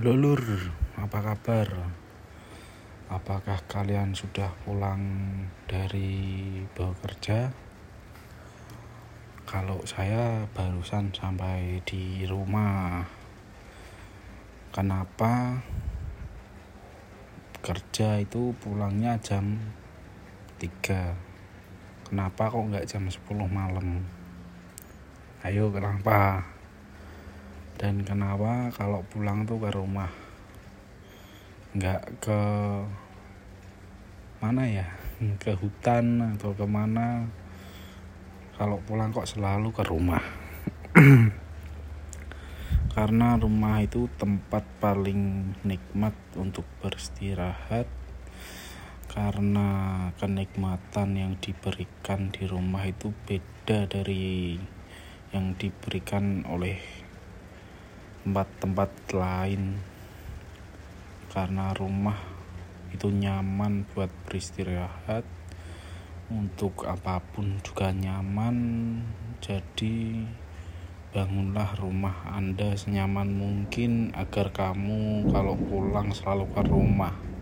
Halo Lur, apa kabar? Apakah kalian sudah pulang dari bekerja? Kalau saya barusan sampai di rumah. Kenapa kerja itu pulangnya jam 3? Kenapa kok nggak jam 10 malam? Ayo kenapa? Dan kenapa kalau pulang tuh ke rumah? Nggak ke mana ya? Ke hutan atau ke mana kalau pulang kok selalu ke rumah. Karena rumah itu tempat paling nikmat untuk beristirahat. Karena kenikmatan yang diberikan di rumah itu beda dari yang diberikan oleh tempat-tempat lain. Karena rumah itu nyaman buat beristirahat. Untuk apa pun juga nyaman. Jadi bangunlah rumah anda senyaman mungkin agar kamu kalau pulang selalu ke rumah